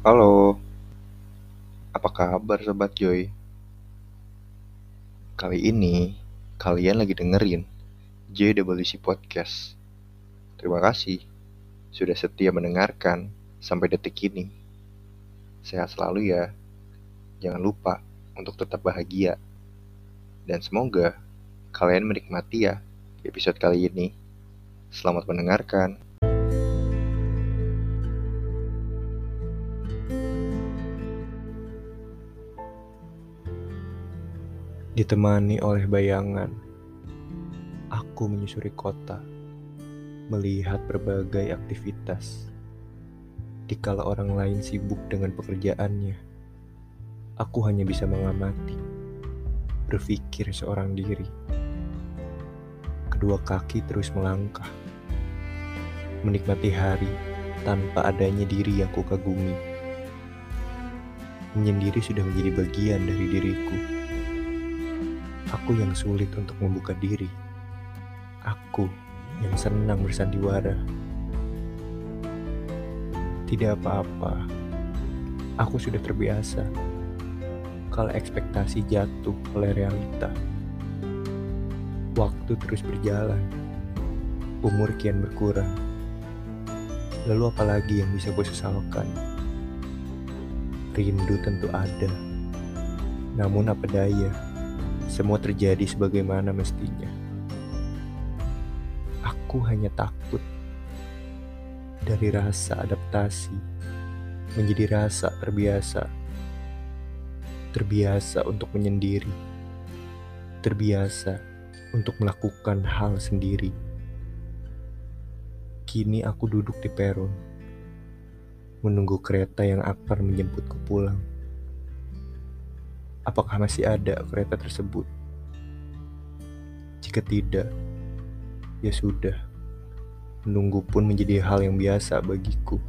Halo, apa kabar Sobat Joy? Kali ini, kalian lagi dengerin JWC Podcast. Terima kasih sudah setia mendengarkan sampai detik ini. Sehat selalu ya. Jangan lupa untuk tetap bahagia. Dan semoga kalian menikmati ya episode kali ini. Selamat mendengarkan. Ditemani oleh bayangan, aku menyusuri kota, melihat berbagai aktivitas. Dikala orang lain sibuk dengan pekerjaannya, aku hanya bisa mengamati, berpikir seorang diri. Kedua kaki terus melangkah, menikmati hari tanpa adanya diri yang kukagumi. Menyendiri sudah menjadi bagian dari diriku. Aku yang sulit untuk membuka diri. Aku yang senang bersandiwara. Tidak apa-apa. Aku sudah terbiasa. Kalau ekspektasi jatuh oleh realita. Waktu terus berjalan. Umur kian berkurang. Lalu apalagi yang bisa gue sesalkan? Rindu tentu ada. Namun apa daya? Semua terjadi sebagaimana mestinya. Aku hanya takut dari rasa adaptasi menjadi rasa terbiasa. Terbiasa untuk menyendiri. Terbiasa untuk melakukan hal sendiri. Kini aku duduk di peron, menunggu kereta yang akan menjemputku pulang. Apakah masih ada kereta tersebut? Jika tidak, ya sudah. Menunggu pun menjadi hal yang biasa bagiku.